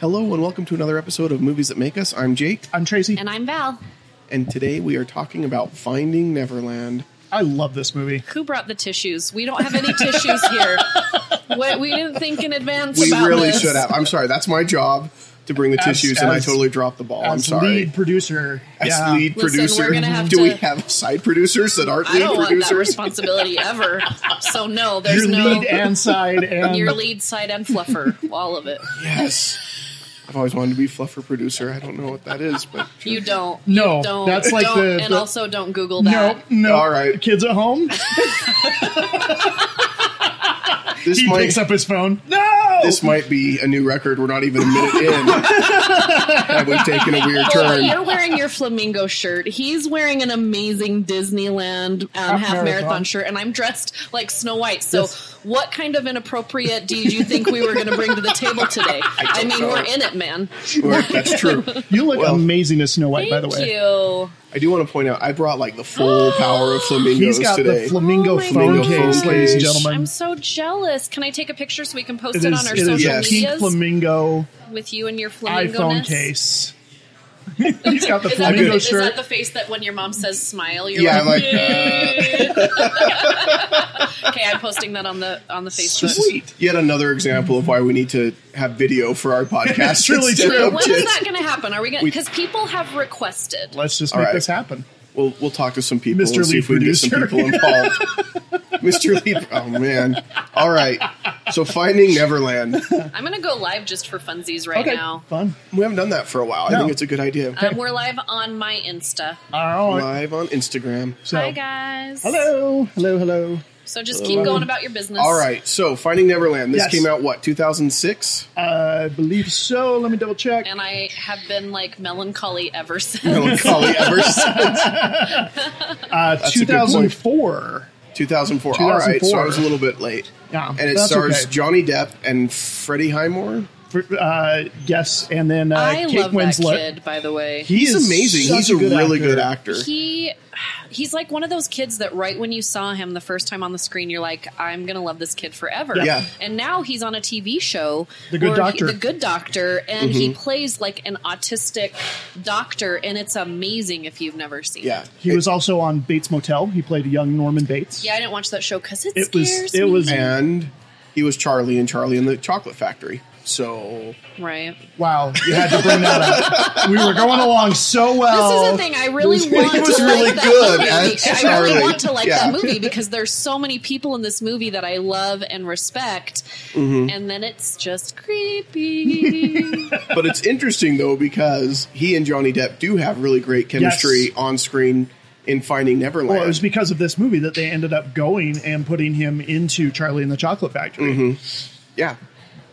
Hello and welcome to another episode of Movies That Make Us. I'm Jake, I'm Tracy. And I'm Val. and today we are talking about Finding Neverland. I love this movie. Who brought the tissues? We don't have any tissues here. What, we didn't think in advance We about really this. should have. I'm sorry, that's my job to bring the As- tissues, and I totally dropped the ball. I'm sorry. lead producer. As yeah. lead Listen, producer, we're gonna have do we have side producers that aren't I lead don't want that producers? responsibility ever. So no, there's Your no lead and side and your lead side and fluffer, all of it. yes, I've always wanted to be fluffer producer. I don't know what that is, but You don't. No, you don't, that's like don't, the- and also don't Google no, that. no. All right. Kids at home. this He might picks up his phone. No. this might be a new record. We're not even a minute in, and we've taken a weird Well, turn. you're wearing your flamingo shirt. He's wearing an amazing Disneyland um, Half half, marathon. marathon. shirt, and I'm dressed like Snow White. So, Yes. What kind of inappropriate do you think we were going to bring to the table today? I, don't mean, know. we're in it, man. We're- that's true. You look Well- amazing as Snow White, by the Thank way. you. I do want to point out I brought like the full power of flamingos He's got today. the flamingo Oh phone goodness. case, ladies and gentlemen. I'm so jealous. Can I take a picture so we can post It it, is, on our it is social Yes. a pink flamingo with you and your flamingo iPhone case. He's got the Is that, flamingo the, is that the face that when your mom says smile, you're Yeah, like, I'm like, okay, I'm posting that on the on the Facebook. Sweet. Yet another example of why we need to have video for our podcast. It's really true. When is that going to happen? Are we going? We- Because people have requested. Let's just make right. this happen. We'll we'll talk to some people Mr. and see Lead if we can get some people involved. Mr. Lead. Oh man. All right. So Finding Neverland. I'm going to go live just for funsies right Okay, now. fun. We haven't done that for a while. I think it's a good idea. Um, we're live on my Insta. All right. Live on Instagram. So, Hi guys. hello, hello, hello. So just keep going about your business. All right. So Finding Neverland. This Yes. came out what 2006. I believe so. Let me double check. And I have been like melancholy ever since. Melancholy ever since Uh, a good point. 2004. 2004. All right. So I was a little bit late. Yeah, And it that's stars okay. Johnny Depp and Freddie Highmore. For, uh, yes, and then uh, I Kate love Winslet. that kid, by the way. He He's is amazing. such He's a, good really actor. good actor. he he's like one of those kids that right when you saw him the first time on the screen you're like i'm gonna love this kid forever Yeah. and now he's on a tv show The Good Doctor. he, the good doctor and he Mm-hmm. plays like an autistic doctor and it's amazing if you've never seen yeah. it He was also on Bates Motel. He played a young Norman Bates. yeah i didn't watch that show because it, It was- scares it me. was- and he was Charlie and Charlie in the Chocolate Factory. So right Wow, you had to bring that up. We were going along so well. this is the thing. I really was- want he was to really like that good movie. I really want to like Yeah. that movie because there's so many people in this movie that I love and respect, Mm-hmm. and then it's just creepy. but it's interesting though because he and Johnny Depp do have really great chemistry Yes. on screen in Finding Neverland. Well, it was because of this movie that they ended up going and putting him into Charlie and the Chocolate Factory yeah.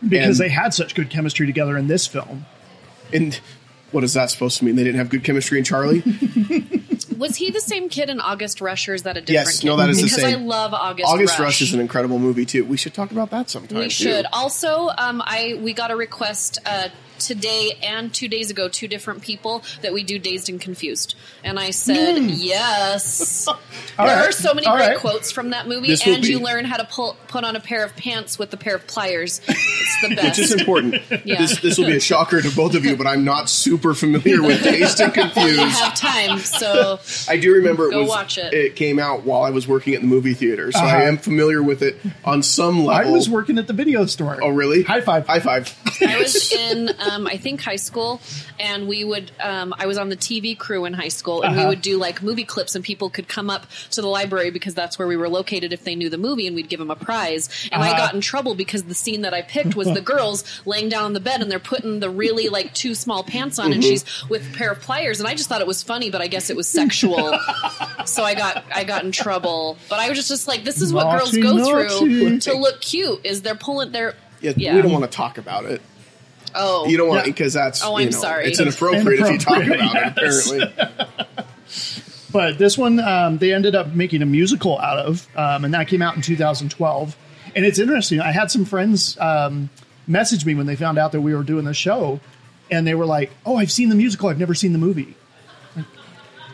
Because And- they had such good chemistry together in this film. And what is that supposed to mean? They didn't have good chemistry in Charlie? Was he the same kid in August Rush, or is that a different Yes, kid? no, that is the because same. I love August. Rush. August Rush. Rush is an incredible movie too. We should talk about that sometime. We too. should also. Um, I we got a request uh, today and two days ago, two different people that we do Dazed and Confused, and I said yes. there right. are so many All great right. quotes from that movie, This will and you learn how to pull, put on a pair of pants with a pair of pliers. It's the best. Which is important. Yeah. This this will be a shocker to both of you, but I'm not super familiar with Dazed and Confused." I Confused. have time, so I do remember it Go was watch it. it came out while I was working at the movie theater, so I Uh-huh. am familiar with it on some level. I was working at the video store. Oh, really? High five. High five. I was in, um, I think, high school, and we would. Um, I was on the TV crew in high school, and we Uh-huh. would do like movie clips, and people could come up to the library because that's where we were located if they knew the movie, and we'd give them a prize. And I Uh-huh. got in trouble because the scene that I picked was the girls laying down on the bed, and they're putting the really like too small pants on, and Mm-hmm. she's with a pair of pliers, and I just thought it was funny, but I guess it was sexual. so I got I got in trouble. But I was just, just like, this is what girls go naughty. through to look cute. Is they're pulling their Yeah, Yeah. we don't want to talk about it. Oh You don't want Yeah. because that's Oh, you I'm know, sorry. It's inappropriate, if you talk Inappropriate, about it. Apparently, But this one, um, they ended up making a musical out of, um, and that came out in 2012. And it's interesting. I had some friends um, message me when they found out that we were doing the show, and they were like, "Oh, I've seen the musical. I've never seen the movie."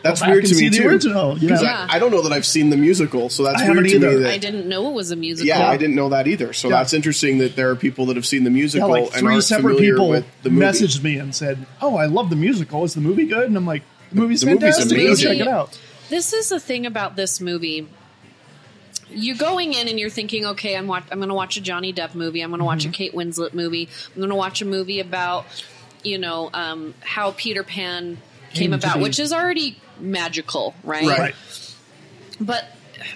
Like, That's back weird and to see me the too. original, you 'Cause know? Yeah. I, I don't know that I've seen the musical, so that's I weird haven't to me. That, I didn't know it was a musical. yeah, I didn't know that either. So Yeah. that's interesting that there are people that have seen the Yeah, musical like and three aren't separate people with the movie. messaged me and said, "Oh, I love the musical. Is the movie good?" And I'm like, "The movie's The movie's fantastic. Go check it out." This is the thing about this movie. You're going in and you're thinking, okay, I'm watch- I'm going to watch a Johnny Depp movie. I'm going to watch Mm-hmm. a Kate Winslet movie. I'm going to watch a movie about, you know, um, how Peter Pan came, Came about, be. which is already magical, right? Right. Right. But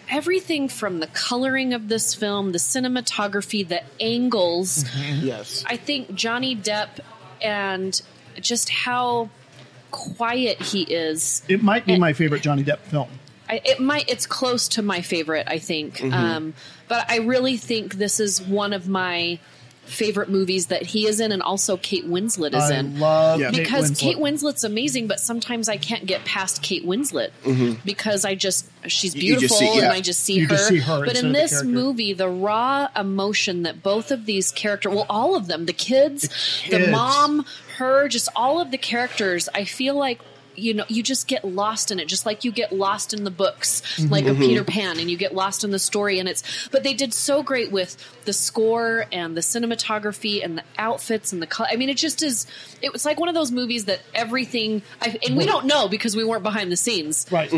everything from the coloring of this film, the cinematography, the angles, Yes. I think Johnny Depp and just how quiet he is. It might be And- my favorite Johnny Depp film. I, it might it's close to my favorite i think Mm-hmm. um, but i really think this is one of my favorite movies that he is in and also kate winslet is I in love Yeah. Kate because Winslet. Kate Winslet's amazing, but sometimes I can't get past Kate Winslet because I just she's Mm-hmm. Just beautiful see- yeah. and I just see her. just see her but in of the this movie, the raw emotion that both of these characters, well, all of them, the kids, the, kids. mom, her, just all of the characters, I feel like you know you just get lost in it just like you get lost in the books Mm-hmm. like a peter pan and you get lost in the story and it's but they did so great with the score and the cinematography and the outfits and the color i mean it just is it was like one of those movies that everything I, and we don't know because we weren't behind the scenes Right.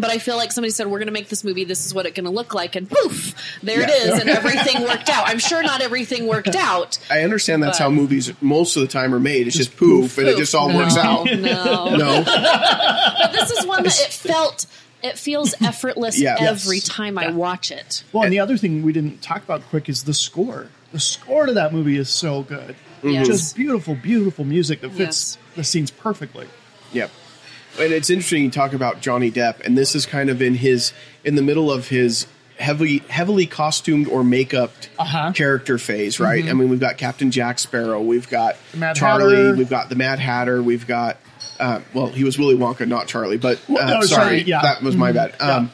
But I feel like somebody said we're going to make this movie. This is what it's going to look like, and poof, there it Yeah. is, and everything worked out. I'm sure not everything worked out. I understand that's But- how movies most of the time are made. It's just poof, and it just all No, works out. No, No, but this is one that it felt. It feels effortless Yeah. every Yes. time I watch it. Well, and the other thing we didn't talk about quick is the score. The score to that movie is so good. Mm-hmm. Yes. Just beautiful, beautiful music that fits Yes. the scenes perfectly. Yep. And it's interesting you talk about Johnny Depp, and this is kind of in his in the middle of his heavily heavily costumed or makeup Uh-huh. character phase, right? I mean, we've got Captain Jack Sparrow, we've got Charlie, Hatter. we've got the Mad Hatter, we've got uh, well, he was Willy Wonka, not Charlie, but uh, Well, no, sorry, sorry, yeah. that was my bad. Um,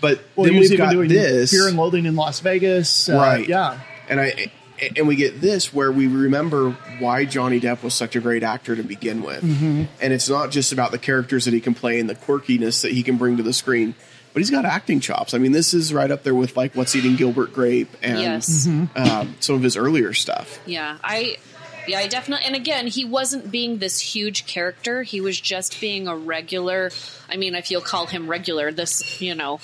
But Well, then we've got doing this, Fear and Loathing in Las Vegas. Uh, right? Yeah. and I and we get this where we remember why Johnny Depp was such a great actor to begin with, Mm-hmm. and it's not just about the characters that he can play and the quirkiness that he can bring to the screen, but he's got acting chops. I mean, this is right up there with like What's Eating Gilbert Grape and Yes. Mm-hmm. um, some of his earlier stuff. Yeah, I. Yeah, I definitely. And again, he wasn't being this huge character. He was just being a regular. I mean, if you'll call him regular, this you know,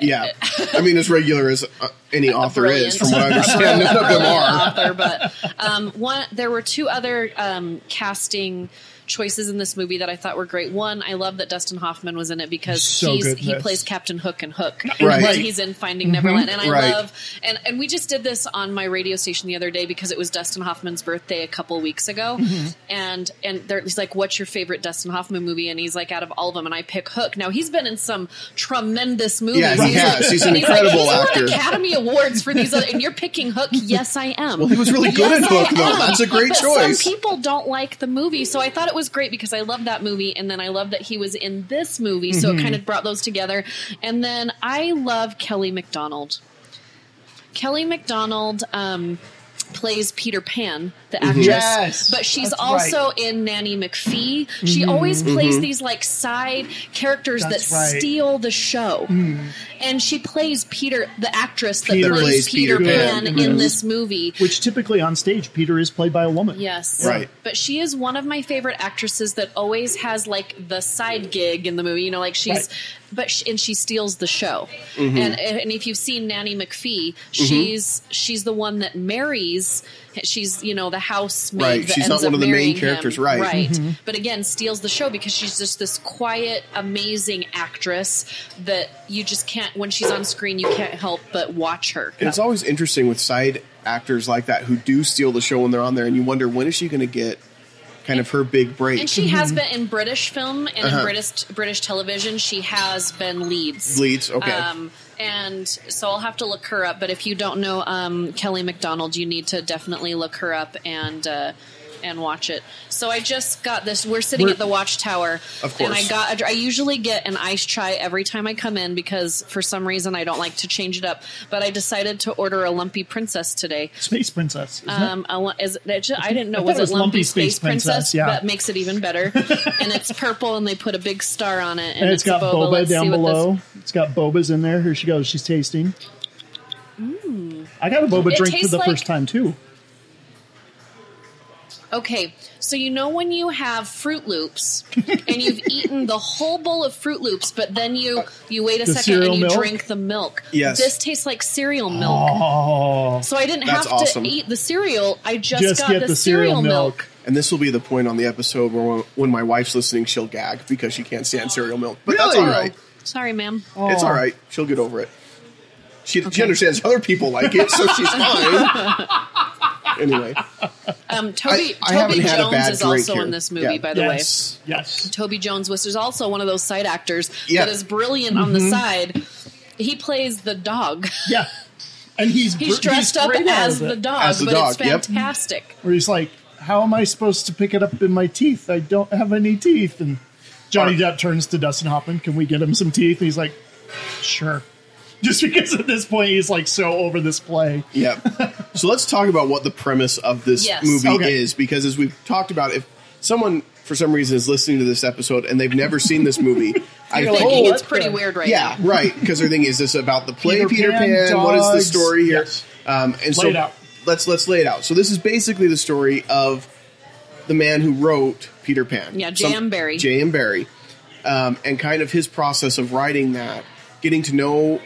Yeah, I mean, as regular as uh, any author is, from what I understand, none of them are. author, but um, one there were two other um, casting choices in this movie that I thought were great. One, I love that Dustin Hoffman was in it because So he's he plays Captain Hook and Hook. Right. And he's in Finding mm-hmm. Neverland, and I Right. love and and we just did this on my radio station the other day because it was Dustin Hoffman's birthday a couple weeks ago, mm-hmm. and and there, he's like, "What's your favorite Dustin Hoffman movie?" And he's like, "Out of all of them," and I pick Hook. Now he's been in some tremendous movies. Yeah, he He's has. like- He's an and incredible like, he's actor. Won Academy Awards for these, other, and you're picking Hook. Yes, I am. Well, he was really good Yes, at Hook, though. That's a great but choice. Some people don't like the movie, so I thought it was great because I love that movie, and then I love that he was in this movie, so Mm-hmm. it kind of brought those together. And then I love Kelly Macdonald. Kelly Macdonald um, plays Peter Pan, the mm-hmm. actress, Yes, but she's that's also in Nanny McPhee. She mm-hmm. always mm-hmm. plays these like side characters That's that right. steal the show, and she plays Peter, the actress that Peter plays, plays Peter, Peter Pan, Pan. in this movie. Which typically on stage, Peter is played by a woman. Yes. Right. But she is one of my favorite actresses that always has like the side gig in the movie. You know, like she's, Right. but she, and she steals the show. Mm-hmm. And and if you've seen Nanny McPhee, she's she's the one that marries. She's you know the housemaid. Right. She's not one of the main characters, him. right. Right. Mm-hmm. But again, steals the show because she's just this quiet, amazing actress that you just can't. When she's on screen, you can't help but watch her. And it's always interesting with side actors like that who do steal the show when they're on there, and you wonder when is she going to get kind of her big break? And she has been in British film and Uh-huh. in British British television. She has been leads. Leads, okay. Um, and so I'll have to look her up. But if you don't know um, Kelly Macdonald, you need to definitely look her up and uh, and watch it. So I just got this. We're sitting We're- at the Watchtower, Of course. and I got. a- I usually get an ice chai every time I come in because for some reason I don't like to change it up. But I decided to order a lumpy princess today. Space Princess. isn't? Um, I, is it, ju- I didn't know I was it was lumpy, Lumpy space, Space princess, Princess, yeah. that makes it even better. and it's purple, and they put a big star on it, and, and it's got boba. boba, down what this- below. It's got bobas in there. Here she goes. She's tasting. I got a boba It drink for the like- first time too. Okay, so you know when you have Froot Loops and you've eaten the whole bowl of Froot Loops, but then you you wait a The second and you milk? drink the milk. Yes. this tastes like cereal milk. Oh, So I didn't have awesome. to eat the cereal. I just, just got get the, the cereal milk. And this will be the point on the episode where when my wife's listening, she'll gag because she can't stand cereal milk. But that's Really? all right. Sorry, ma'am. It's all right. She'll get over it. She, she understands other people like it, so she's fine. Anyway, Um, Toby I- I haven't Toby had a Jones bad is drink also here. in this movie, Yeah. by the way. Yes, yes. Toby Jones, which is also one of those side actors Yeah. that is brilliant on the side. He plays the dog. Yeah, and he's He's br- dressed up great as the dog, As the but dog, it's yep. fantastic. Where he's like, "How am I supposed to pick it up in my teeth? I don't have any teeth." And Johnny Depp turns to Dustin Hoffman, "Can we get him some teeth?" And he's like, "Sure." Just because at this point he's like so over this play. yeah. So let's talk about what the premise of this Yes. movie Okay. is, because as we've talked about, if someone for some reason is listening to this episode and they've never seen this movie, I You're think thinking oh, it's pretty good. weird right yeah, now. right. Because they're thinking, is this about the play Peter Peter, Pan, Pan? what is the dogs, story here? yes. Um, and so Lay it out. let's let's lay it out. So this is basically the story of the man who wrote Peter Pan. Yeah, J.M. Barrie. J.M. Barrie, um, and kind of his process of writing that, getting to know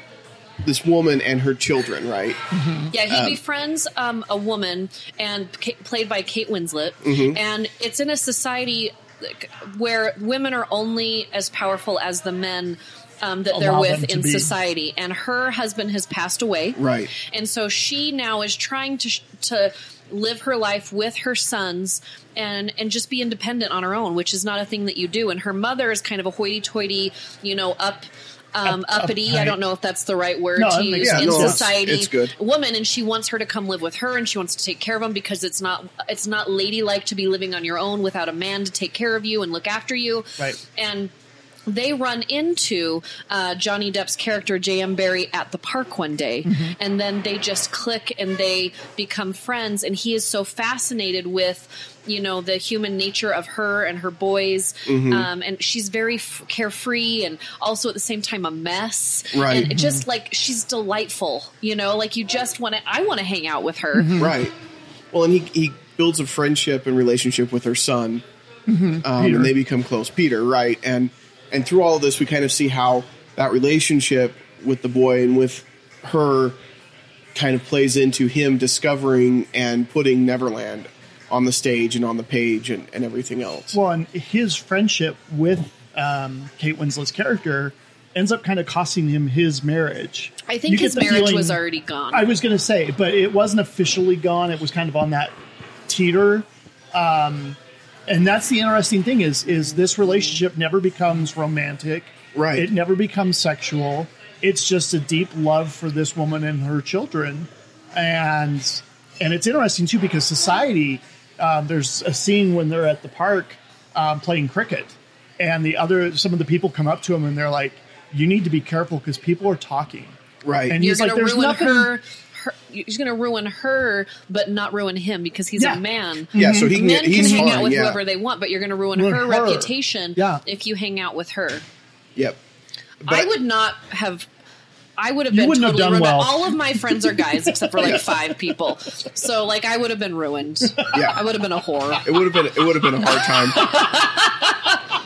this woman and her children. Right. Yeah, he befriends um, a woman and Ka- played by Kate Winslet, Mm-hmm. and it's in a society like, where women are only as powerful as the men. Um, that they're with in be. society, and her husband has passed away. Right. and so she now is trying to sh- to live her life with her sons and and just be independent on her own, which is not a thing that you do. And her mother is kind of a hoity-toity, you know, up. Um, uppity, uptight. I don't know if that's the right word No, to that use makes Yeah, in no, it's- society. it's good. Woman, and she wants her to come live with her, and she wants to take care of him because it's not it's not ladylike to be living on your own without a man to take care of you and look after you. Right. And they run into uh, Johnny Depp's character J.M. Barrie at the park one day, Mm-hmm. and then they just click and they become friends. And he is so fascinated with, you know, the human nature of her and her boys, Mm-hmm. um, and she's very f- carefree and also at the same time a mess. Right. And it just like she's delightful, you know, like you just want to. I want to hang out with her. Right. Well, and he he builds a friendship and relationship with her son, um, and they become close. Peter, right? And and through all of this, we kind of see how that relationship with the boy and with her kind of plays into him discovering and putting Neverland on the stage and on the page and, and everything else. Well, and his friendship with um, Kate Winslet's character ends up kind of costing him his marriage. I think You his marriage feeling- was already gone. I was going to say, but it wasn't officially gone. It was kind of on that teeter. Um, and that's the interesting thing is is this relationship never becomes romantic. Right. It never becomes sexual. It's just a deep love for this woman and her children. And and it's interesting too because society um, there's a scene when they're at the park um, playing cricket and the other some of the people come up to him and they're like you need to be careful because people are talking right. and you're he's like, "There's nothing- her, her. He's going to ruin her, but not ruin him because he's Yeah. a man. yeah, so he can Men can hang fine, out with yeah. whoever they want, but you're going to ruin Ruin her, her. reputation Yeah. if you hang out with her. Yep. I would not have. I would have been have totally done ruined. well. All of my friends are guys except for like five people. So like I would have been ruined. Yeah. I would have been a whore. It would have been it would have been a hard time.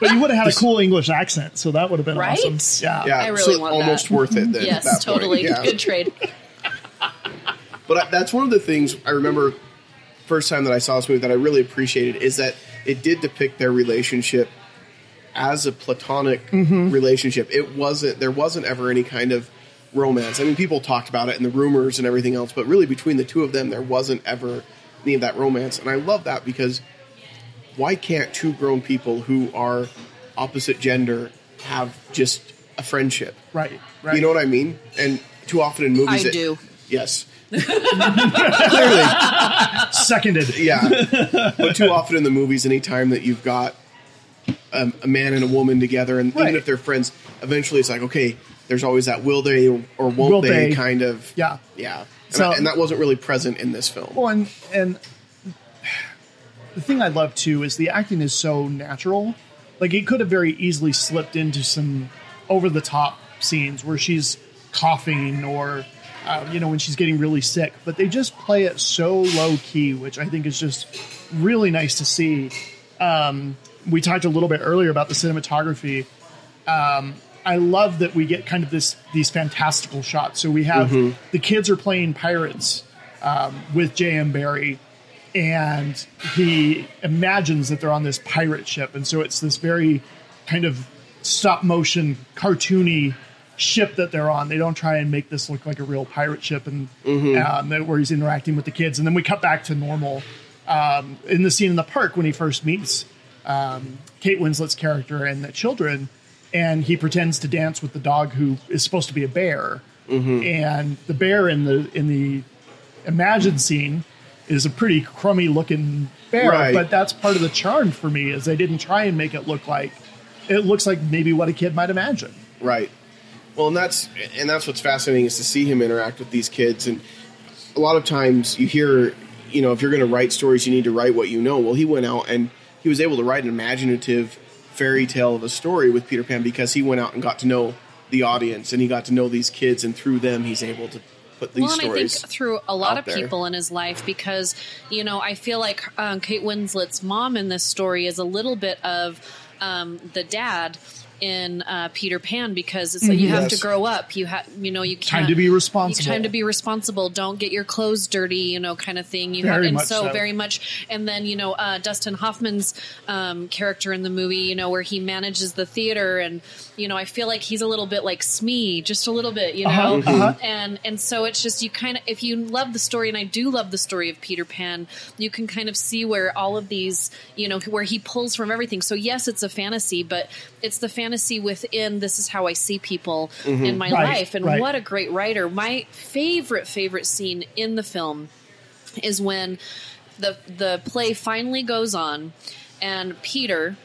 But you would have had a cool English accent, so that would have been Right? awesome. Yeah. Yeah, I really so want almost that. worth it. Then, Yes, totally. Yeah. Good trade. But I, that's one of the things I remember first time that I saw this movie that I really appreciated is that it did depict their relationship as a platonic Mm-hmm. relationship. It wasn't there wasn't ever any kind of romance. I mean, people talked about it and the rumors and everything else, but really between the two of them, there wasn't ever any of that romance. And I love that because why can't two grown people who are opposite gender have just a friendship? Right. Right. You know what I mean? And too often in movies, I it- do. Yes, Clearly, Seconded. yeah. But too often in the movies, anytime that you've got um, a man and a woman together, and Right. even if they're friends, eventually it's like, okay, there's always that will they or won't Will they, they. kind of. Yeah. Yeah. And, So- and that wasn't really present in this film. Well, and, and the thing I love too is the acting is so natural. Like it could have very easily slipped into some over the top scenes where she's coughing or uh, you know when she's getting really sick, but they just play it so low key, which I think is just really nice to see. Um, we talked a little bit earlier about the cinematography. Um, I love that we get kind of this these fantastical shots. So we have the kids are playing pirates um, with J.M. Barrie, and he imagines that they're on this pirate ship, and so it's this very kind of stop motion, cartoony ship that they're on. They don't try and make this look like a real pirate ship, and um, where he's interacting with the kids, and then we cut back to normal um, in the scene in the park when he first meets um, Kate Winslet's character and the children, and he pretends to dance with the dog who is supposed to be a bear, and the bear in the in the imagined scene is a pretty crummy looking bear, Right. but that's part of the charm for me is they didn't try and make it look like it looks like maybe what a kid might imagine. Right. Well, and that's and that's what's fascinating is to see him interact with these kids. And a lot of times you hear, you know, if you're going to write stories, you need to write what you know. Well, he went out and he was able to write an imaginative fairy tale of a story with Peter Pan because he went out and got to know the audience and he got to know these kids, and through them, he's able to put these well, and I think through a lot of there. people in his life because you know I feel like um, Kate Winslet's mom in this story is a little bit of um, the dad in uh, Peter Pan because it's like you have Yes. to grow up. You have you know you can't Time to be responsible. Time to be responsible. Don't get your clothes dirty. You know, kind of thing. You Very have and much so, so. very much. And then you know uh, Dustin Hoffman's um, character in the movie. You know where he manages the theater and you know I feel like he's a little bit like Smee, just a little bit. You know Uh-huh, uh-huh. and and so it's just you kind of if you love the story and i do love the story of peter pan you can kind of see where all of these you know where he pulls from everything so yes it's a fantasy but it's the fantasy within this is how i see people in my Right, life and right. what a great writer my favorite favorite scene in the film is when the the play finally goes on and peter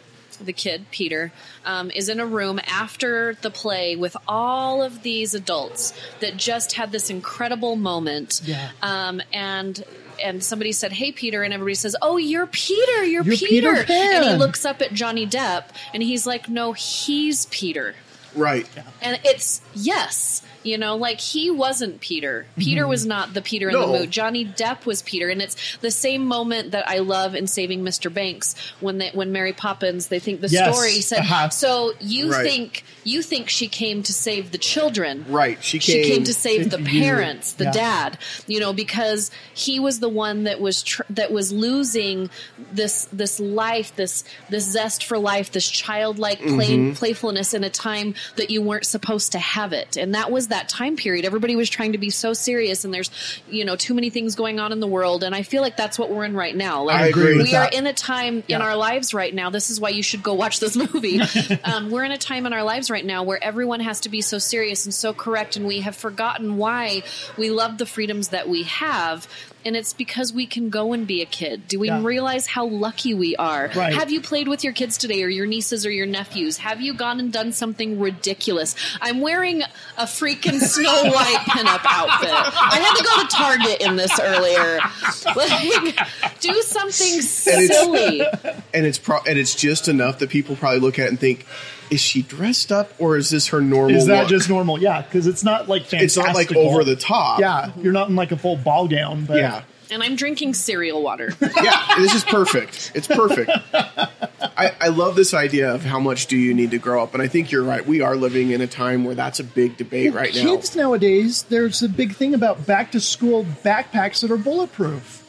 the kid peter um, is in a room after the play with all of these adults that just had this incredible moment Yeah. um, and and somebody said hey peter and everybody says oh you're peter you're, You're peter, Peter. And he looks up at johnny depp and he's like no he's peter. Right. and it's yes you know like he wasn't peter peter was not the peter in the mood. johnny depp was peter and it's the same moment that i love in saving mr banks when they when mary poppins they think the Yes. story said Uh-huh. so you Right. think you think she came to save the children Right. She she came, came to save the parents, the Yeah. dad, you know, because he was the one that was tr- that was losing this this life, this this zest for life, this childlike play- Mm-hmm. playfulness in a time that you weren't supposed to have it, and that was that time period. Everybody was trying to be so serious, and there's you know too many things going on in the world, and I feel like that's what we're in right now. Like I agree with we are that. in a time in our lives right now. This is why you should go watch this movie. um, we're in a time in our lives right now where everyone has to be so serious and so correct, and we have forgotten why we love the freedoms that we have. And it's because we can go and be a kid. Do we Yeah. realize how lucky we are? Right. Have you played with your kids today, or your nieces, or your nephews? Have you gone and done something ridiculous? I'm wearing a freaking Snow White pinup outfit. I had to go to Target in this earlier. Like, do something silly. and it's pro- and it's just enough that people probably look at it and think, is she dressed up or is this her normal? Is that look? just normal? Yeah, because it's not like fantastic. It's not like over the top. Yeah, you're not in like a full ball gown, but Yeah. And I'm drinking cereal water. yeah, this is perfect. It's perfect. I, I love this idea of how much do you need to grow up, and I think you're right. We are living in a time where that's a big debate right now. kids nowadays, there's a big thing about back to school backpacks that are bulletproof.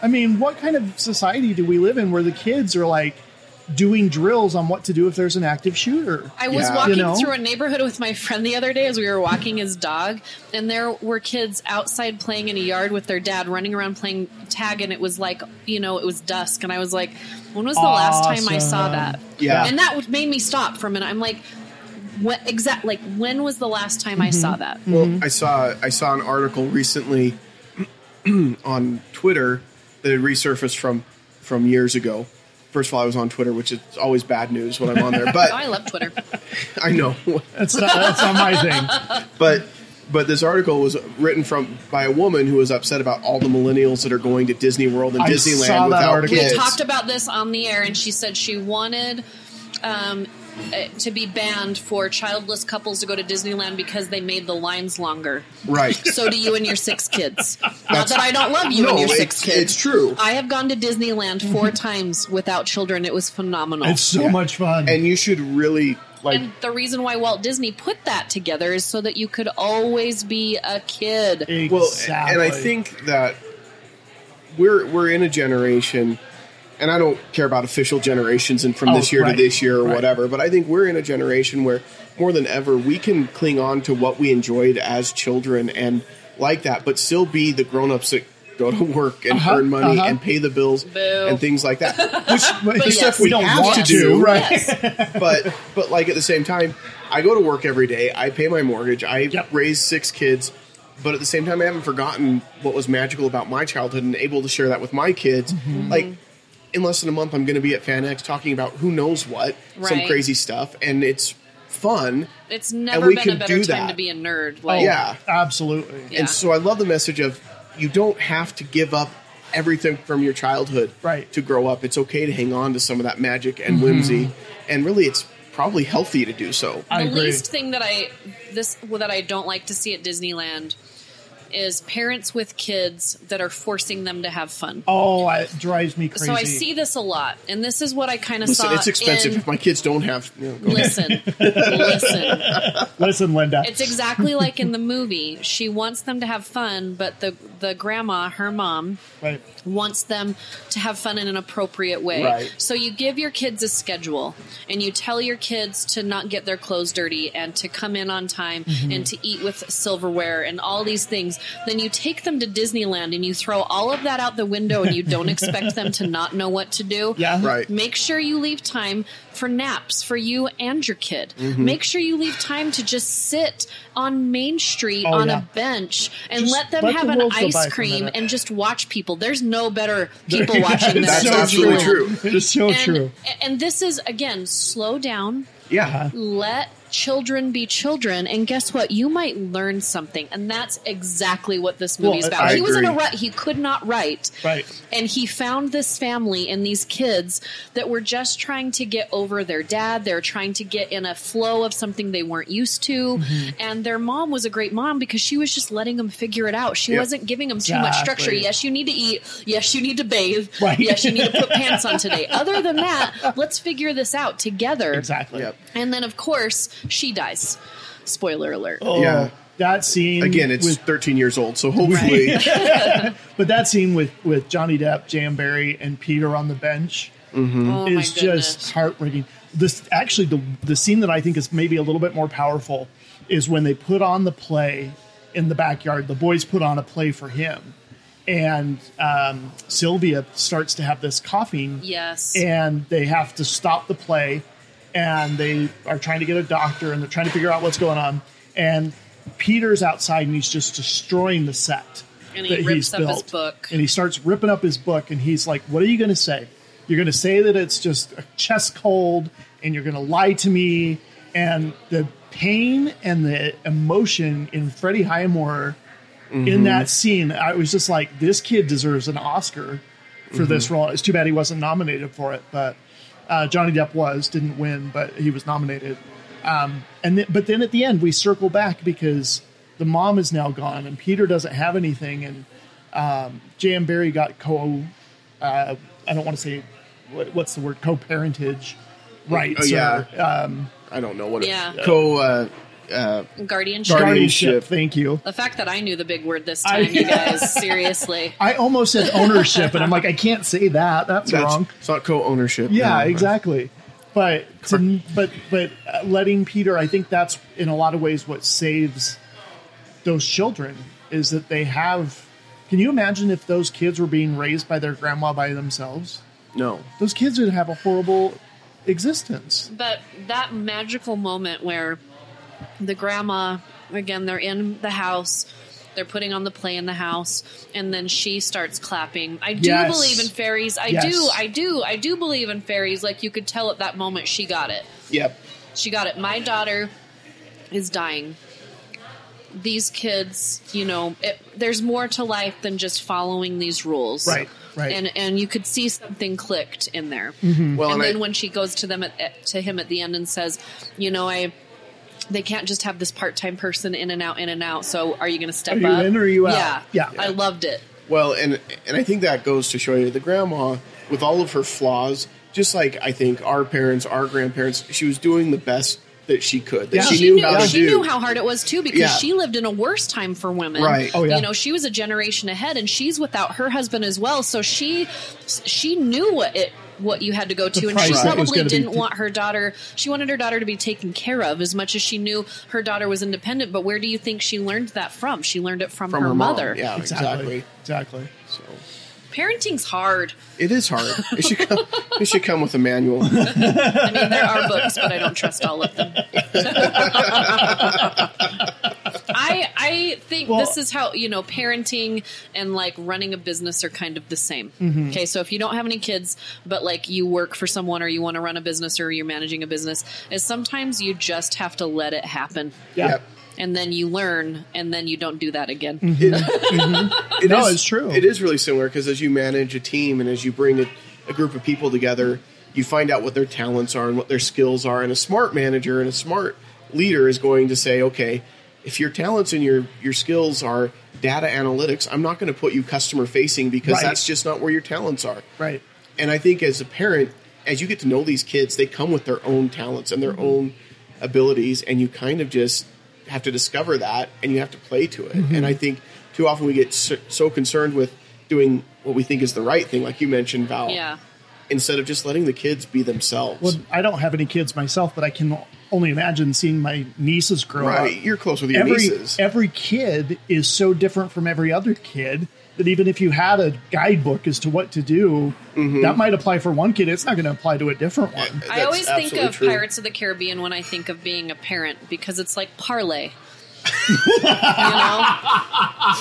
I mean, what kind of society do we live in where the kids are like doing drills on what to do if there's an active shooter? I was Yeah. walking You know? through a neighborhood with my friend the other day as we were walking his dog, and there were kids outside playing in a yard with their dad, running around playing tag, and it was like, you know, it was dusk, and I was like, when was the last time I saw that? Yeah. and that made me stop for a minute. I'm like, what exact? Like, when was the last time I Mm-hmm. saw that? Well, I saw I saw an article recently on Twitter that had resurfaced from from years ago. First of all, I was on Twitter, which is always bad news when I'm on there. Oh, But I love Twitter. I know, That's not, that's not my thing. but but this article was written from by a woman who was upset about all the millennials that are going to Disney World and I Disneyland saw that without article. kids. We talked about this on the air, and she said she wanted um, uh, to be banned for childless couples to go to Disneyland because they made the lines longer. right. So do you and your six kids. Not that I don't love you and No, your six it's, kids. it's true. I have gone to Disneyland four times without children. It was phenomenal. It's so Yeah. much fun. and you should really like and the reason why Walt Disney put that together is so that you could always be a kid. exactly. Well, and I think that we're we're in a generation, and I don't care about official generations and from Oh, this year right, to this year or right. whatever, but I think we're in a generation where more than ever we can cling on to what we enjoyed as children and like that, but still be the grown ups that go to work and Uh-huh, earn money uh-huh. and pay the bills Boo. and things like that. Which But the yes. stuff we, we don't have want to to, do, right? Yes. but but like at the same time, I go to work every day. I pay my mortgage. I Yep. raise six kids, but at the same time, I haven't forgotten what was magical about my childhood and able to share that with my kids. Mm-hmm. Like in less than a month, I'm going to be at FanX talking about who knows what, some crazy stuff, and it's fun. It's never we been a can better do time that. to be a nerd. Oh, Like, yeah. absolutely. Yeah. And so I love the message of you don't have to give up everything from your childhood Right. to grow up. It's okay to hang on to some of that magic and whimsy, mm-hmm. and really, it's probably healthy to do so. I the agree. least thing that I this well, that I don't like to see at Disneyland is parents with kids that are forcing them to have fun. Oh, it drives me crazy. So I see this a lot, and this is what I kind of Listen, saw. it's expensive. in- if my kids don't have, you know, go listen, listen. Listen, Linda. It's exactly like in the movie. She wants them to have fun, but the the grandma, her mom, right. wants them to have fun in an appropriate way. Right. So you give your kids a schedule and you tell your kids to not get their clothes dirty and to come in on time Mm-hmm. and to eat with silverware and all these things. Then you take them to Disneyland and you throw all of that out the window and you don't expect them to not know what to do. Yeah. Right. Make sure you leave time for naps for you and your kid. Mm-hmm. Make sure you leave time to just sit on Main Street Oh, on yeah. a bench and Just let them let have the an world go by ice cream and just watch people. There's no better people watching than That's a absolutely Disneyland. true. It's so And, true. and this is again, slow down. Yeah. Let children be children, and guess what? You might learn something, and that's exactly what this movie's Well, about. I he was in a rut; he could not write, Right. and he found this family and these kids that were just trying to get over their dad. They're trying to get in a flow of something they weren't used to. Mm-hmm. And their mom was a great mom because she was just letting them figure it out. She Yep. wasn't giving them too much structure. Yes, you need to eat. Yes, you need to bathe. Right. Yes, you need to put pants on today. Other than that, let's figure this out together. Exactly. Yep. And then, of course, she dies. Spoiler alert. Oh, Yeah. That scene Again, it's with 13 years old, so hopefully, But that scene with with Johnny Depp, J.M. Barrie, and Peter on the bench Oh is just heartbreaking. This actually the the scene that I think is maybe a little bit more powerful is when they put on the play in the backyard. The boys put on a play for him, and um, Sylvia starts to have this coughing. yes. and they have to stop the play and they are trying to get a doctor and they're trying to figure out what's going on. And peter's outside and he's just destroying the set And he rips he's up his book. and he starts ripping up his book and he's like what are you going to say? You're going to say that it's just a chest cold and you're going to lie to me. And the pain and the emotion in freddie highmore in mm-hmm. that scene i was just like this kid deserves an oscar for this mm-hmm. role. It's too bad he wasn't nominated for it but uh, johnny depp was didn't win but he was nominated um, and th- but then at the end we circle back because the mom is now gone and peter doesn't have anything and um, j.m. barrie got co uh, i don't want to say what, what's the word co-parentage rights Oh, yeah. or, uh, I don't know what Yeah. it, co. Uh, uh, Guardianship. Guardianship. guardianship thank you the fact that I knew the big word this I- time, you guys, seriously. I almost said ownership, and I'm like, I can't say that. That's, that's, wrong. It's not co-ownership. Yeah, No. exactly. But to, but but uh, letting Peter, I think that's in a lot of ways what saves those children is that they have. Can you imagine if those kids were being raised by their grandma by themselves? No. Those kids would have a horrible existence. But that magical moment where the grandma, again, they're in the house they're putting on the play in the house, and then she starts clapping. I do Yes. believe in fairies. I Yes. do. I do. I do believe in fairies. Like you could tell at that moment she got it. Yep. She got it. My daughter is dying. These kids, you know, it, there's more to life than just following these rules. Right, right. And and you could see something clicked in there. Mm-hmm. Well, and and then I, when she goes to them at, at- to him at the end and says, "You know, I they can't just have this part-time person in and out in and out. So are you going to step Are you up? in or are you out? Yeah. Yeah. I loved it. Well, and and I think that goes to show you the grandma, with all of her flaws, just like I think our parents, our grandparents, she was doing the best that she could. That Yeah. she, She, knew knew, how to she do. knew how hard it was too because Yeah. she lived in a worse time for women. Right. Oh, yeah. You know, she was a generation ahead, and she's without her husband as well. So she she knew what it what you had to go to, and she price probably didn't t- want her daughter. She wanted her daughter to be taken care of as much as she knew her daughter was independent. But where do you think she learned that from? She learned it from, from her, her, mother. Yeah, Exactly. exactly. Exactly. So Parenting's hard. it is hard. It should come. It should come with a manual. I mean, there are books, but I don't trust all of them. I I think Well- this is how you know parenting and like running a business are kind of the same. Mm-hmm. Okay, so if you don't have any kids, but like you work for someone or you want to run a business or you're managing a business, is sometimes you just have to let it happen. Yeah. Yep. And then you learn, and then you don't do that again. It No, is- it's true. It is really similar because as you manage a team and as you bring a, a group of people together, you find out what their talents are and what their skills are. And a smart manager and a smart leader is going to say, okay, if your talents and your your skills are data analytics, I'm not going to put you customer facing because Right. that's just not where your talents are. Right. And I think as a parent, as you get to know these kids, they come with their own talents and their Mm-hmm. own abilities, and you kind of just have to discover that and you have to play to it. Mm-hmm. And I think too often we get so, so concerned with doing what we think is the right thing, like you mentioned, Val, Yeah. instead of just letting the kids be themselves. Well, I don't have any kids myself, but I can only imagine seeing my nieces grow up. right, you're close with your every nieces. every kid is so different from every other kid that even if you had a guidebook as to what to do, Mm-hmm. that might apply for one kid. It's not going to apply to a different one. I That's always think of true. Pirates of the Caribbean when I think of being a parent because it's like parlay. You know,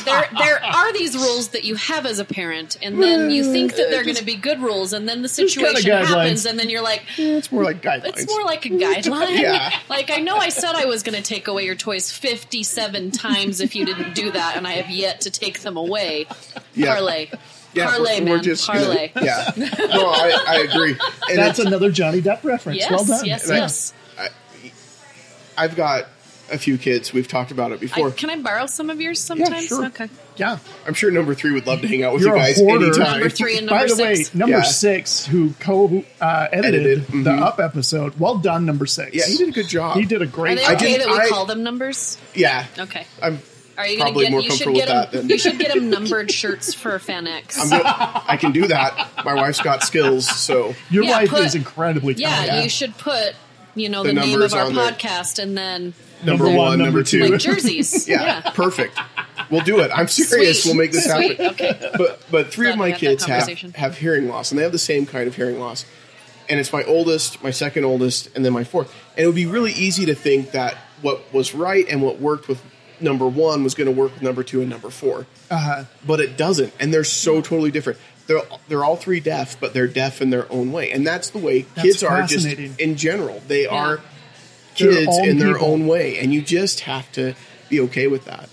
there there are these rules that you have as a parent, and then you think that they're going to be good rules, and then the kinda situation guidelines. happens, and then you're like, it's more like hmm, guidelines. it's more like a guideline. Yeah. Like I know I said I was going to take away your toys 57 times if you didn't do that, and I have yet to take them away. Yeah. Parlay. Yeah, parlay, we're, we're man. just parlay. Gonna, yeah, no, I, I agree. And That's it's- another Johnny Depp reference. Yes, well done. yes, And I- yes. I've got a few kids. We've talked about it I, before. can I borrow some of yours sometimes? sure. Okay. Yeah. I'm sure number three would love to hang out with You're you guys hoarder. anytime. Number three and number By the six. way, number Yeah. six, who co uh, edited, Edited, the mhm. Up episode, well done, number six. Yeah, he did a good job. He did a great. Are great they job. I okay didn't- that we I- call them numbers? Yeah, Okay. I'm. Are you going to Probably get? more You should comfortable get with them. that than- You should get them numbered shirts for FanX. I'm go- I can do that. My wife's got skills, so Your Yeah, wife put- is incredibly yeah, you should put you know The the, name of our on there. podcast and then number, Number one, one, number number two. two. like jerseys. yeah, perfect. We'll do it. I'm serious. Sweet. We'll make this Sweet. happen. Okay. But but three Glad of my kids have have hearing loss, and they have the same kind of hearing loss. And it's my oldest, my second oldest, and then my fourth. And it would be really easy to think that what was right and what worked with number one was going to work with number two and number four. Uh-huh. but it doesn't and they're so totally different they're they're all three deaf but they're deaf in their own way and that's the way That's kids are just in general they are Their kids in their people. own way and you just have to be okay with that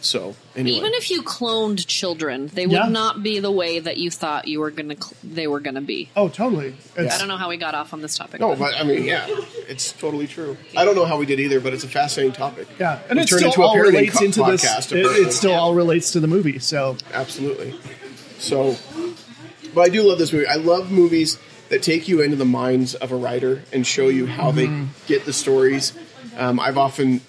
so anyway Even if you cloned children, they would Yeah. not be the way that you thought you were gonna. Cl- they were gonna be. Oh, totally. It's, I don't know how we got off on this topic. no but i mean yeah it's totally true i don't know how we did either but it's a fascinating topic Yeah, and We it turned still into a all parenting relates co- into this. It, it still all relates to the movie. So absolutely. So, but I do love this movie. I love movies that take you into the minds of a writer and show you how Mm-hmm. they get the stories. Um, I've often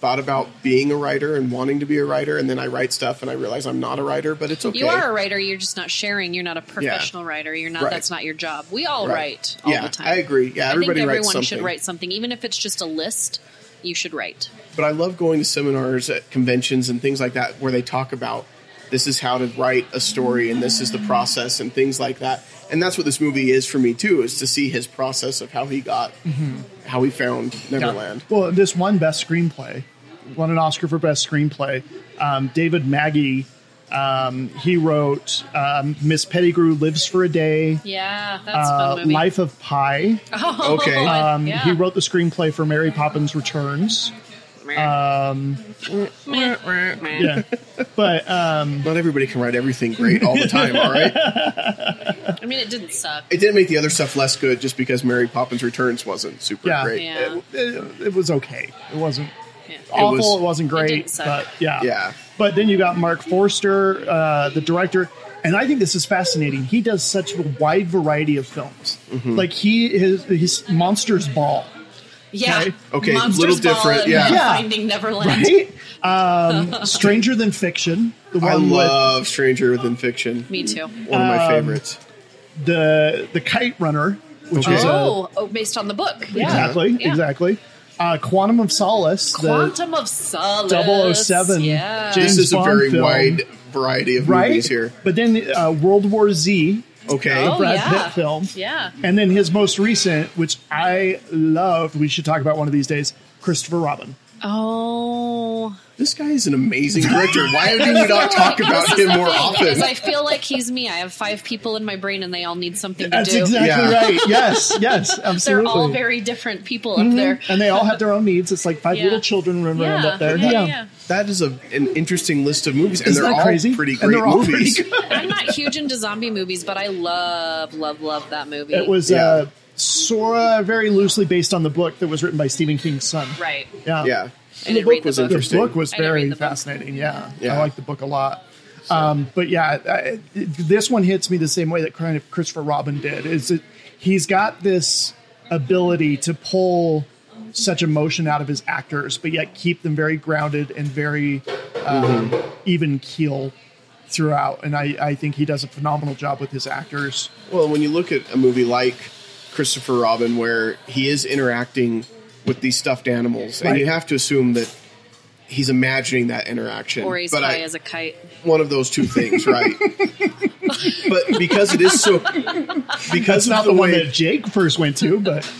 thought about being a writer and wanting to be a writer, and then I write stuff and I realize I'm not a writer, but it's okay. You are a writer. You're just not sharing. You're not a professional writer. You're not. Right. That's not your job. We all Right. write all yeah, the time. I agree. Yeah, I everybody think writes everyone something. should write something, even if it's just a list. You should write. But I love going to seminars at conventions and things like that where they talk about this is how to write a story and this is the process and things like that. And that's what this movie is for me too, is to see his process of how he got, how he found Neverland. Well, this one best screenplay. won an Oscar for best screenplay. Um, David Magee, um, he wrote um, Miss Pettigrew Lives for a Day, Yeah, that's a uh, fun movie. Life of Pi. Oh, Okay. Um, yeah. He wrote the screenplay for Mary Poppins Returns. Um, yeah, but um, Not everybody can write everything great all the time, all right? I mean, it didn't suck. It didn't make the other stuff less good just because Mary Poppins Returns wasn't super Yeah. great. Yeah. it, it, it was okay. It wasn't Yeah. awful. was- It, wasn't It great, didn't suck. but yeah, Yeah. But then you got Marc Forster, uh, the director, and I think this is fascinating. He does such a wide variety of films. Mm-hmm. Like he his his Monsters Ball, Yeah. Okay. Okay, Monsters little Ball different, and yeah. Yeah. Finding Neverland. right? um, Stranger Than Fiction, the I one with love Stranger Than Fiction. Me too. One of my Um, favorites. the the Kite Runner, which Okay. is a, Oh, oh, based on the book. Yeah. exactly Yeah. exactly. Uh, Quantum of Solace, Quantum of Solace. 007. Yeah. James This is a very film. wide variety of right? movies here. But then uh, World War Z, Okay. Oh, Brad yeah. Pitt film. Yeah. And then his most recent, which I loved, we should talk about one of these days, Christopher Robin. Oh. This guy is an amazing director. Why do we not talk about him the more often? Is I feel like he's me. I have five people in my brain, and they all need something to That's do. exactly Yeah. right. Yes, yes, absolutely. They're all very different people up there. and they all have their own needs. It's like five Yeah. little children running around up there. Yeah, yeah. That is a, an interesting list of movies, and Isn't they're all crazy? pretty And great they're all movies. pretty good. I'm not huge into zombie movies, but I love, love, love that movie. It was Yeah. uh, sort of very loosely based on the book that was written by Stephen King's son. right. Yeah. Yeah, And the book read the was book. The book was very book. fascinating. Yeah. Yeah. I like the book a lot. Um, but yeah, I, this one hits me the same way that kind of Christopher Robin did. Is that he's got this ability to pull such emotion out of his actors, but yet keep them very grounded and very um, even keel throughout. And I, I think he does a phenomenal job with his actors. Well, when you look at a movie like Christopher Robin, where he is interacting with these stuffed animals, and you have to assume that he's imagining that interaction. Or he's but high I, as a kite. one of those two things, right? but because it is so, because That's of not the the one way, that Jake first went to, but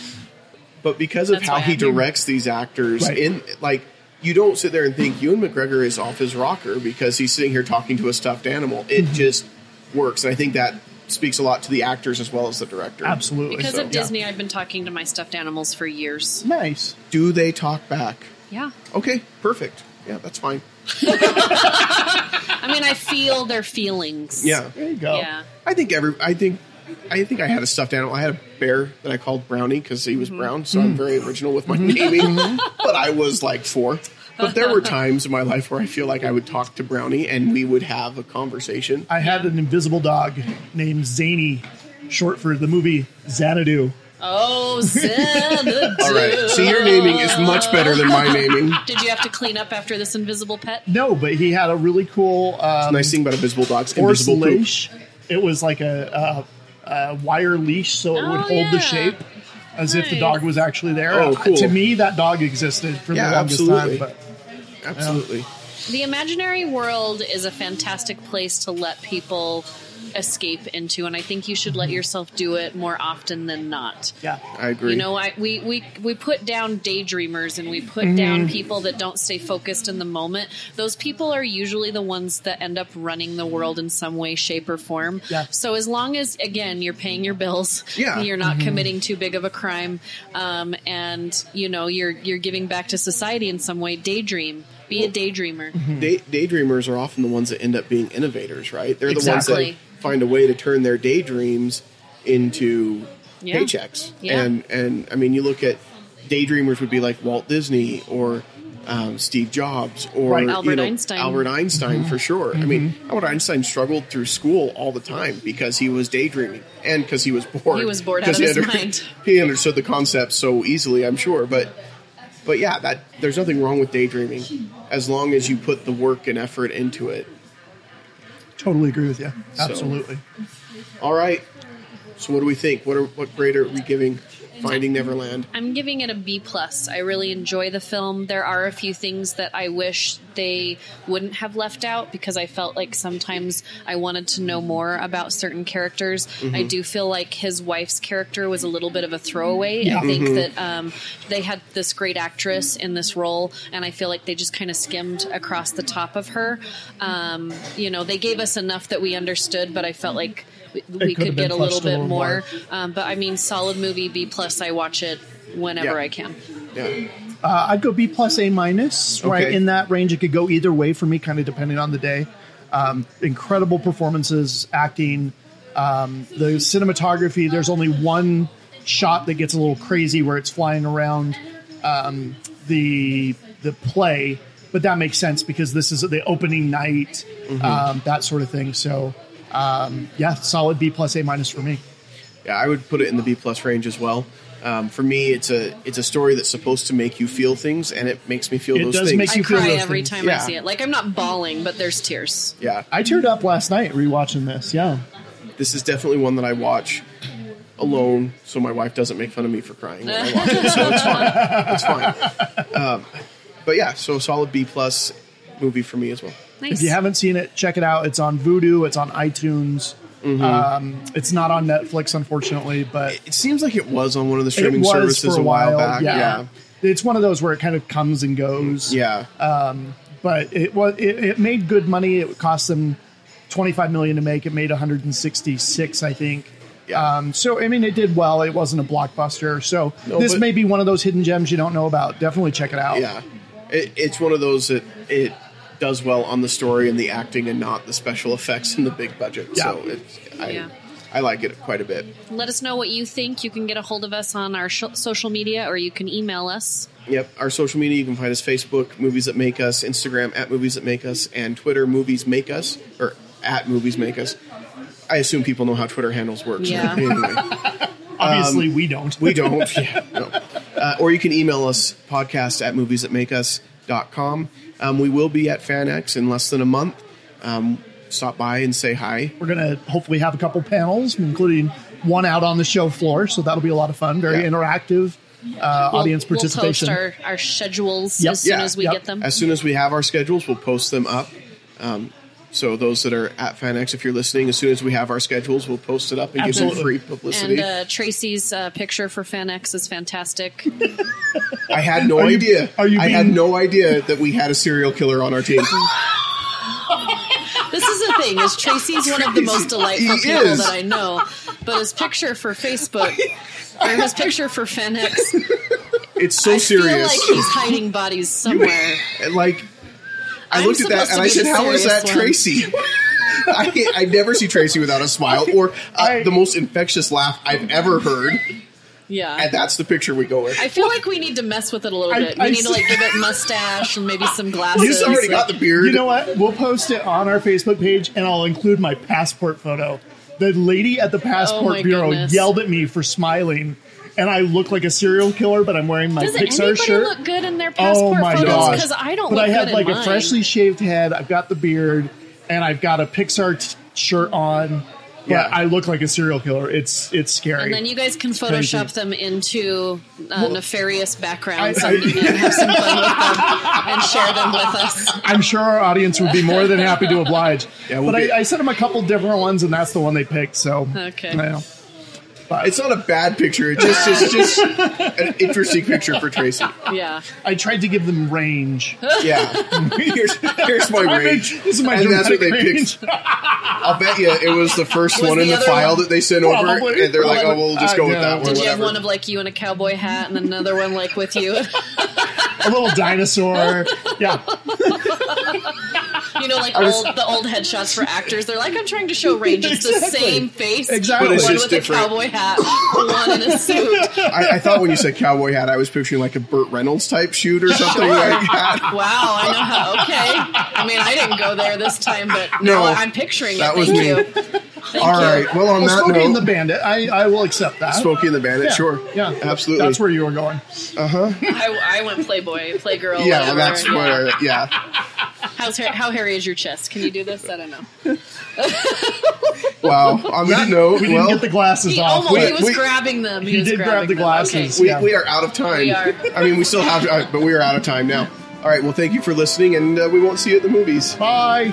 but because of That's how he I'm here. directs these actors Right. in like. You don't sit there and think Ewan McGregor is off his rocker because he's sitting here talking to a stuffed animal. It Mm-hmm. just works, and I think that speaks a lot to the actors as well as the director. absolutely. Because So, of yeah. Disney, I've been talking to my stuffed animals for years. Nice. Do they talk back? Yeah. Okay, perfect. Yeah, that's fine. I mean, I feel their feelings. Yeah, There you go. Yeah. I think every. I think. I think I had a stuffed animal. I had a bear that I called Brownie because he was Mm-hmm. brown. So I'm mm. very original with my mm-hmm. naming. Mm-hmm. but I was like four. But there were times in my life where I feel like I would talk to Brownie and we would have a conversation. I had an invisible dog named Zany, short for the movie Xanadu. Oh, Xanadu. All right. See, your naming is much better than my naming. Did you have to clean up after this invisible pet? No, but he had a really cool um, Nice thing about invisible dogs, horse invisible poop. leash. It was like a, a, a wire leash, so it Oh, would hold yeah. the shape as if the dog was actually there. Oh, Uh, cool. To me, that dog existed for Yeah, the longest absolutely. time. But Absolutely. The imaginary world is a fantastic place to let people escape into, and I think you should let yourself do it more often than not. yeah, I agree. You know, I, we, we we put down daydreamers and we put Mm-hmm. down people that don't stay focused in the moment. Those people are usually the ones that end up running the world in some way, shape, or form. Yeah. So as long as again you're paying your bills, Yeah. you're not committing too big of a crime, um, and you know you're you're giving back to society in some way. Daydream, be a daydreamer. Day, daydreamers are often the ones that end up being innovators, right? They're the Exactly. ones that find a way to turn their daydreams into Yeah. paychecks. Yeah. And and I mean, you look at daydreamers would be like Walt Disney or um, Steve Jobs or Right. you Albert know, Einstein. Albert Einstein for sure. I mean, Albert Einstein struggled through school all the time because he was daydreaming and because he was bored. He was bored out 'Cause of he his under- mind. He understood the concept so easily, I'm sure, but but yeah, that there's nothing wrong with daydreaming as long as you put the work and effort into it. Totally agree with you. So- Absolutely. All right. So what do we think? What are what grade are we giving Finding Neverland. I'm giving it a B plus. I really enjoy the film. There are a few things that I wish they wouldn't have left out because I felt like sometimes I wanted to know more about certain characters. I do feel like his wife's character was a little bit of a throwaway. I think that um, they had this great actress in this role, and I feel like they just kind of skimmed across the top of her. Um, you know, they gave us enough that we understood, but I felt like we, we could have could been get a little bit more. more. Um, but I mean, solid movie B plus. I watch it whenever Yeah. I can. Yeah. Uh, I'd go B plus A minus. Right Okay. in that range, it could go either way for me, kind of depending on the day. Um, incredible performances, acting, um, the cinematography. There's only one shot that gets a little crazy where it's flying around um, the the play, but that makes sense because this is the opening night, um, that sort of thing. So, um, yeah, solid B plus A minus for me. Yeah, I would put it in the B plus range as well. Um, for me, it's a it's a story that's supposed to make you feel things, and it makes me feel It those does things. make I you feel cry those every things. time Yeah. I see it. Like I'm not bawling, but there's tears. yeah, I teared up last night rewatching this. Yeah. this is definitely one that I watch alone, so my wife doesn't make fun of me for crying when I watch it. So it's fine. It's fine. Um, but yeah, so solid B plus movie for me as well. Nice. If you haven't seen it, check it out. It's on Vudu. It's on iTunes. Mm-hmm. Um, it's not on Netflix, unfortunately, but It seems like it was on one of the streaming services for a while, back. Yeah. Yeah, it's one of those where it kind of comes and goes. yeah. but it was it, it made good money. It cost them twenty five million to make. It made one hundred and sixty six, I think. Yeah. Um, so I mean, it did well. It wasn't a blockbuster. So No, this but- may be one of those hidden gems you don't know about. Definitely check it out. yeah. It, it's one of those that it does well on the story and the acting, and not the special effects and the big budget. Yeah. So it's I, Yeah. I like it quite a bit. Let us know what you think. You can get a hold of us on our sh- social media, or you can email us. Yep. Our social media, you can find us Facebook, Movies That Make Us, Instagram, at Movies That Make Us, and Twitter, Movies Make Us, or at Movies Make Us. I assume people know how Twitter handles work. so Yeah. anyway, Obviously, we don't. we don't. yeah, no. Uh, or you can email us, podcast at moviesthatmakeus.com. Um, we will be at FanX in less than a month. Um, stop by and say hi. We're going to hopefully have a couple panels, including one out on the show floor. So that'll be a lot of fun. Very Yeah. interactive uh, We'll- audience participation. We'll post our, our schedules Yep. as soon Yeah. as we Yep. get them. As soon as we have our schedules, we'll post them up. Um, so those that are at FanX, if you're listening, as soon as we have our schedules, we'll post it up and give Absolutely. them free publicity. and uh, Tracy's uh, picture for FanX is fantastic. I had no Are you- idea. are you I had no idea that we had a serial killer on our team. this is the thing: is Tracy's one of the most delightful He people is. that I know, but his picture for Facebook or his picture for FanX, It's so I serious. feel like he's hiding bodies somewhere. And, like I I'm looked at that and I said, "How is that one." Tracy?" I, I never see Tracy without a smile or uh, I- the most infectious laugh I've ever heard, Yeah. and that's the picture we go with. I feel like we need to mess with it a little I- bit. We I need to like give it mustache and maybe some glasses. He's already got the beard. You know what? We'll post it on our Facebook page, and I'll include my passport photo. The lady at the passport Oh bureau goodness. yelled at me for smiling, and I look like a serial killer, but I'm wearing my Does Pixar anybody shirt. look good in their passport oh my photos? gosh! Because I don't But look I have good like a mine. freshly shaved head. I've got the beard, and I've got a Pixar t- shirt on. But Yeah. I look like a serial killer. It's it's scary. And then you guys can. Photoshop them into uh, nefarious backgrounds I- I- and, and have some fun with them and share them with us. I'm sure our audience would be more than happy to oblige. Yeah, we'll but be- I, I sent them a couple different ones, and that's the one they picked. So Okay. Yeah. It's not a bad picture. It's just, it's just an interesting picture for Tracy. Yeah. I tried to give them range. Yeah. Here's, here's my range. This is my and that's what they dramatic range. picked. I'll bet you it was the first Was one in the the other file one- that they sent over. Probably, And they're like, oh, we'll just I go with know. that one. Did you have whatever. one of like you in a cowboy hat and another one like with you? a little dinosaur. Yeah, You know, like was- old, the old headshots for actors. They're like, I'm trying to show range. It's the same face. Exactly. One with different. a cowboy hat, one in a suit. I, I thought when you said cowboy hat, I was picturing like a Burt Reynolds type shoot or something like that. Wow, I know how. Okay. I mean, I didn't go there this time, but No, no, I'm picturing that it. was Thank me. you. Thank All you. right. Well, on well, that Smokey and the Bandit. I, I will accept that. Smokey and the Bandit, Yeah, sure. Yeah, Absolutely. That's where you were going. Uh huh. I, I went Playboy, Playgirl. yeah, whatever, that's where, yeah. How's how hairy is your chest? Can you do this? I don't know. Wow. On that note, We didn't well, get the glasses He off. almost we- he was we- grabbing them. He, He did grab the them. glasses. Okay. we, Yeah. we are out of time. We are. I mean, we still have, but we are out of time now. All right. Well, thank you for listening, and uh, we won't see you at the movies. Bye.